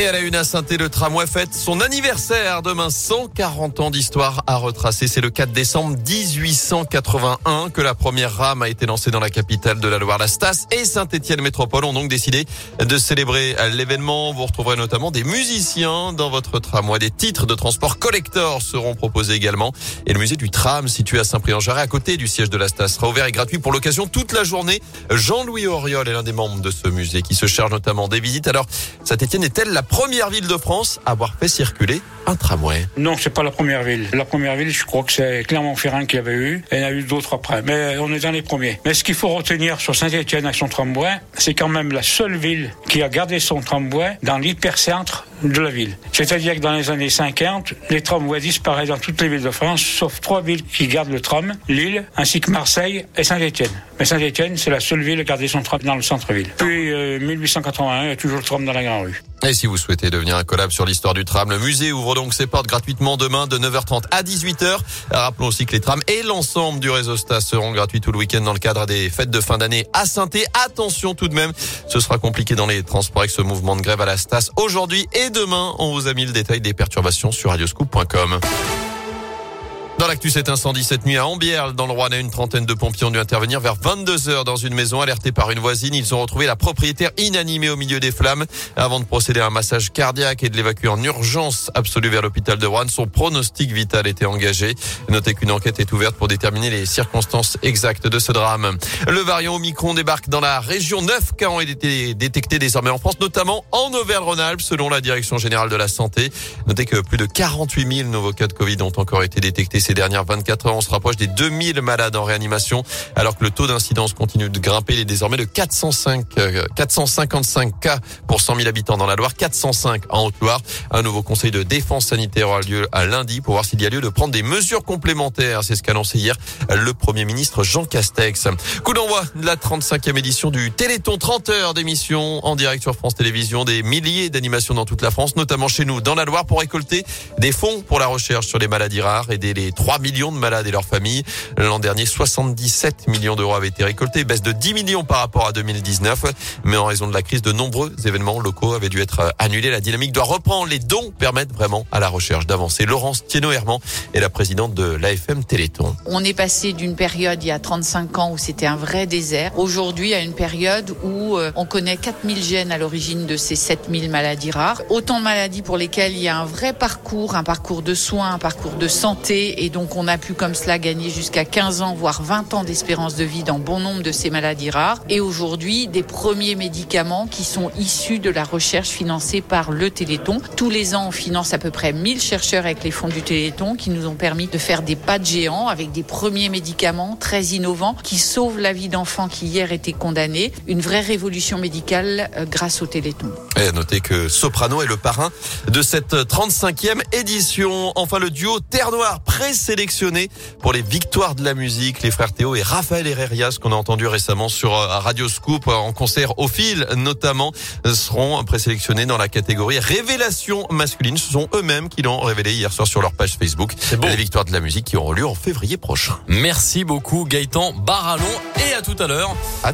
Et à la une à saint le tramway fête son anniversaire demain. 140 ans d'histoire à retracer. C'est le 4 décembre 1881 que la première rame a été lancée dans la capitale de la Loire. La Stas et Saint-Étienne Métropole ont donc décidé de célébrer l'événement. Vous retrouverez notamment des musiciens dans votre tramway. Des titres de transport collector seront proposés également. Et le musée du tram situé à Saint-Prix-en-Jarret à côté du siège de la Stas sera ouvert et gratuit pour l'occasion toute la journée. Jean-Louis Auriol est l'un des membres de ce musée qui se charge notamment des visites. Alors, Saint-Étienne est-elle la première ville de France à avoir fait circuler un tramway. Non, c'est pas la première ville. La première ville, je crois que c'est Clermont-Ferrand qui avait eu. Il y en a eu d'autres après. Mais on est dans les premiers. Mais ce qu'il faut retenir sur Saint-Etienne avec son tramway, c'est quand même la seule ville qui a gardé son tramway dans l'hypercentre de la ville. C'est-à-dire que dans les années 50, les tramways disparaissent dans toutes les villes de France, sauf trois villes qui gardent le tram, Lille, ainsi que Marseille et Saint-Etienne. Mais Saint-Etienne, c'est la seule ville à garder son tram dans le centre-ville. Puis 1881, euh, il y a toujours le tram dans la Grande Rue. Et si vous souhaitez devenir un collab sur l'histoire du tram, le musée ouvre donc ses portes gratuitement demain de 9h30 à 18h. Rappelons aussi que les trams et l'ensemble du réseau Stas seront gratuits tout le week-end dans le cadre des fêtes de fin d'année à saint Attention tout de même, ce sera compliqué dans les transports avec ce mouvement de grève à la Stas aujourd'hui et demain. On vous a mis le détail des perturbations sur radioscoop.com. Dans l'actu, cet incendie cette nuit à Ambière, dans le Rouennais, une trentaine de pompiers ont dû intervenir vers 22 heures dans une maison alertée par une voisine. Ils ont retrouvé la propriétaire inanimée au milieu des flammes. Avant de procéder à un massage cardiaque et de l'évacuer en urgence absolue vers l'hôpital de Rouen, son pronostic vital était engagé. Notez qu'une enquête est ouverte pour déterminer les circonstances exactes de ce drame. Le variant Omicron débarque dans la région. Neuf cas ont été détectés désormais en France, notamment en Auvergne-Rhône-Alpes, selon la Direction générale de la santé. Notez que plus de 48 000 nouveaux cas de Covid ont encore été détectés ces dernières 24 heures. On se rapproche des 2000 malades en réanimation, alors que le taux d'incidence continue de grimper. Il est désormais de 405, 455 euh, cas pour 100 000 habitants dans la Loire, 405 en Haute-Loire. Un nouveau conseil de défense sanitaire aura lieu à lundi pour voir s'il y a lieu de prendre des mesures complémentaires. C'est ce qu'a annoncé hier le Premier ministre Jean Castex. Coup d'envoi de la 35e édition du Téléthon 30 heures d'émission en direct sur France Télévisions, des milliers d'animations dans toute la France, notamment chez nous dans la Loire pour récolter des fonds pour la recherche sur les maladies rares, aider les 3 millions de malades et leurs familles. L'an dernier, 77 millions d'euros avaient été récoltés, baisse de 10 millions par rapport à 2019. Mais en raison de la crise, de nombreux événements locaux avaient dû être annulés. La dynamique doit reprendre. Les dons permettent vraiment à la recherche d'avancer. Laurence Thienot-Herman est la présidente de l'AFM Téléthon. On est passé d'une période il y a 35 ans où c'était un vrai désert. Aujourd'hui, à une période où euh, on connaît 4000 gènes à l'origine de ces 7000 maladies rares. Autant de maladies pour lesquelles il y a un vrai parcours, un parcours de soins, un parcours de santé. Et donc, on a pu comme cela gagner jusqu'à 15 ans, voire 20 ans d'espérance de vie dans bon nombre de ces maladies rares. Et aujourd'hui, des premiers médicaments qui sont issus de la recherche financée par le Téléthon. Tous les ans, on finance à peu près 1000 chercheurs avec les fonds du Téléthon qui nous ont permis de faire des pas de géants avec des premiers médicaments très innovants qui sauvent la vie d'enfants qui hier étaient condamnés. Une vraie révolution médicale euh, grâce au Téléthon. Et à noter que Soprano est le parrain de cette 35e édition. Enfin, le duo Terre Noire présélectionné pour les victoires de la musique. Les frères Théo et Raphaël Herrerias, qu'on a entendu récemment sur euh, Radio Scoop euh, en concert au fil, notamment, seront présélectionnés dans la catégorie révélation masculine. Ce sont eux-mêmes qui l'ont révélé hier soir sur leur page Facebook. Les victoires de la musique qui auront lieu en février prochain. Merci beaucoup Gaëtan Barallon et à tout à l'heure.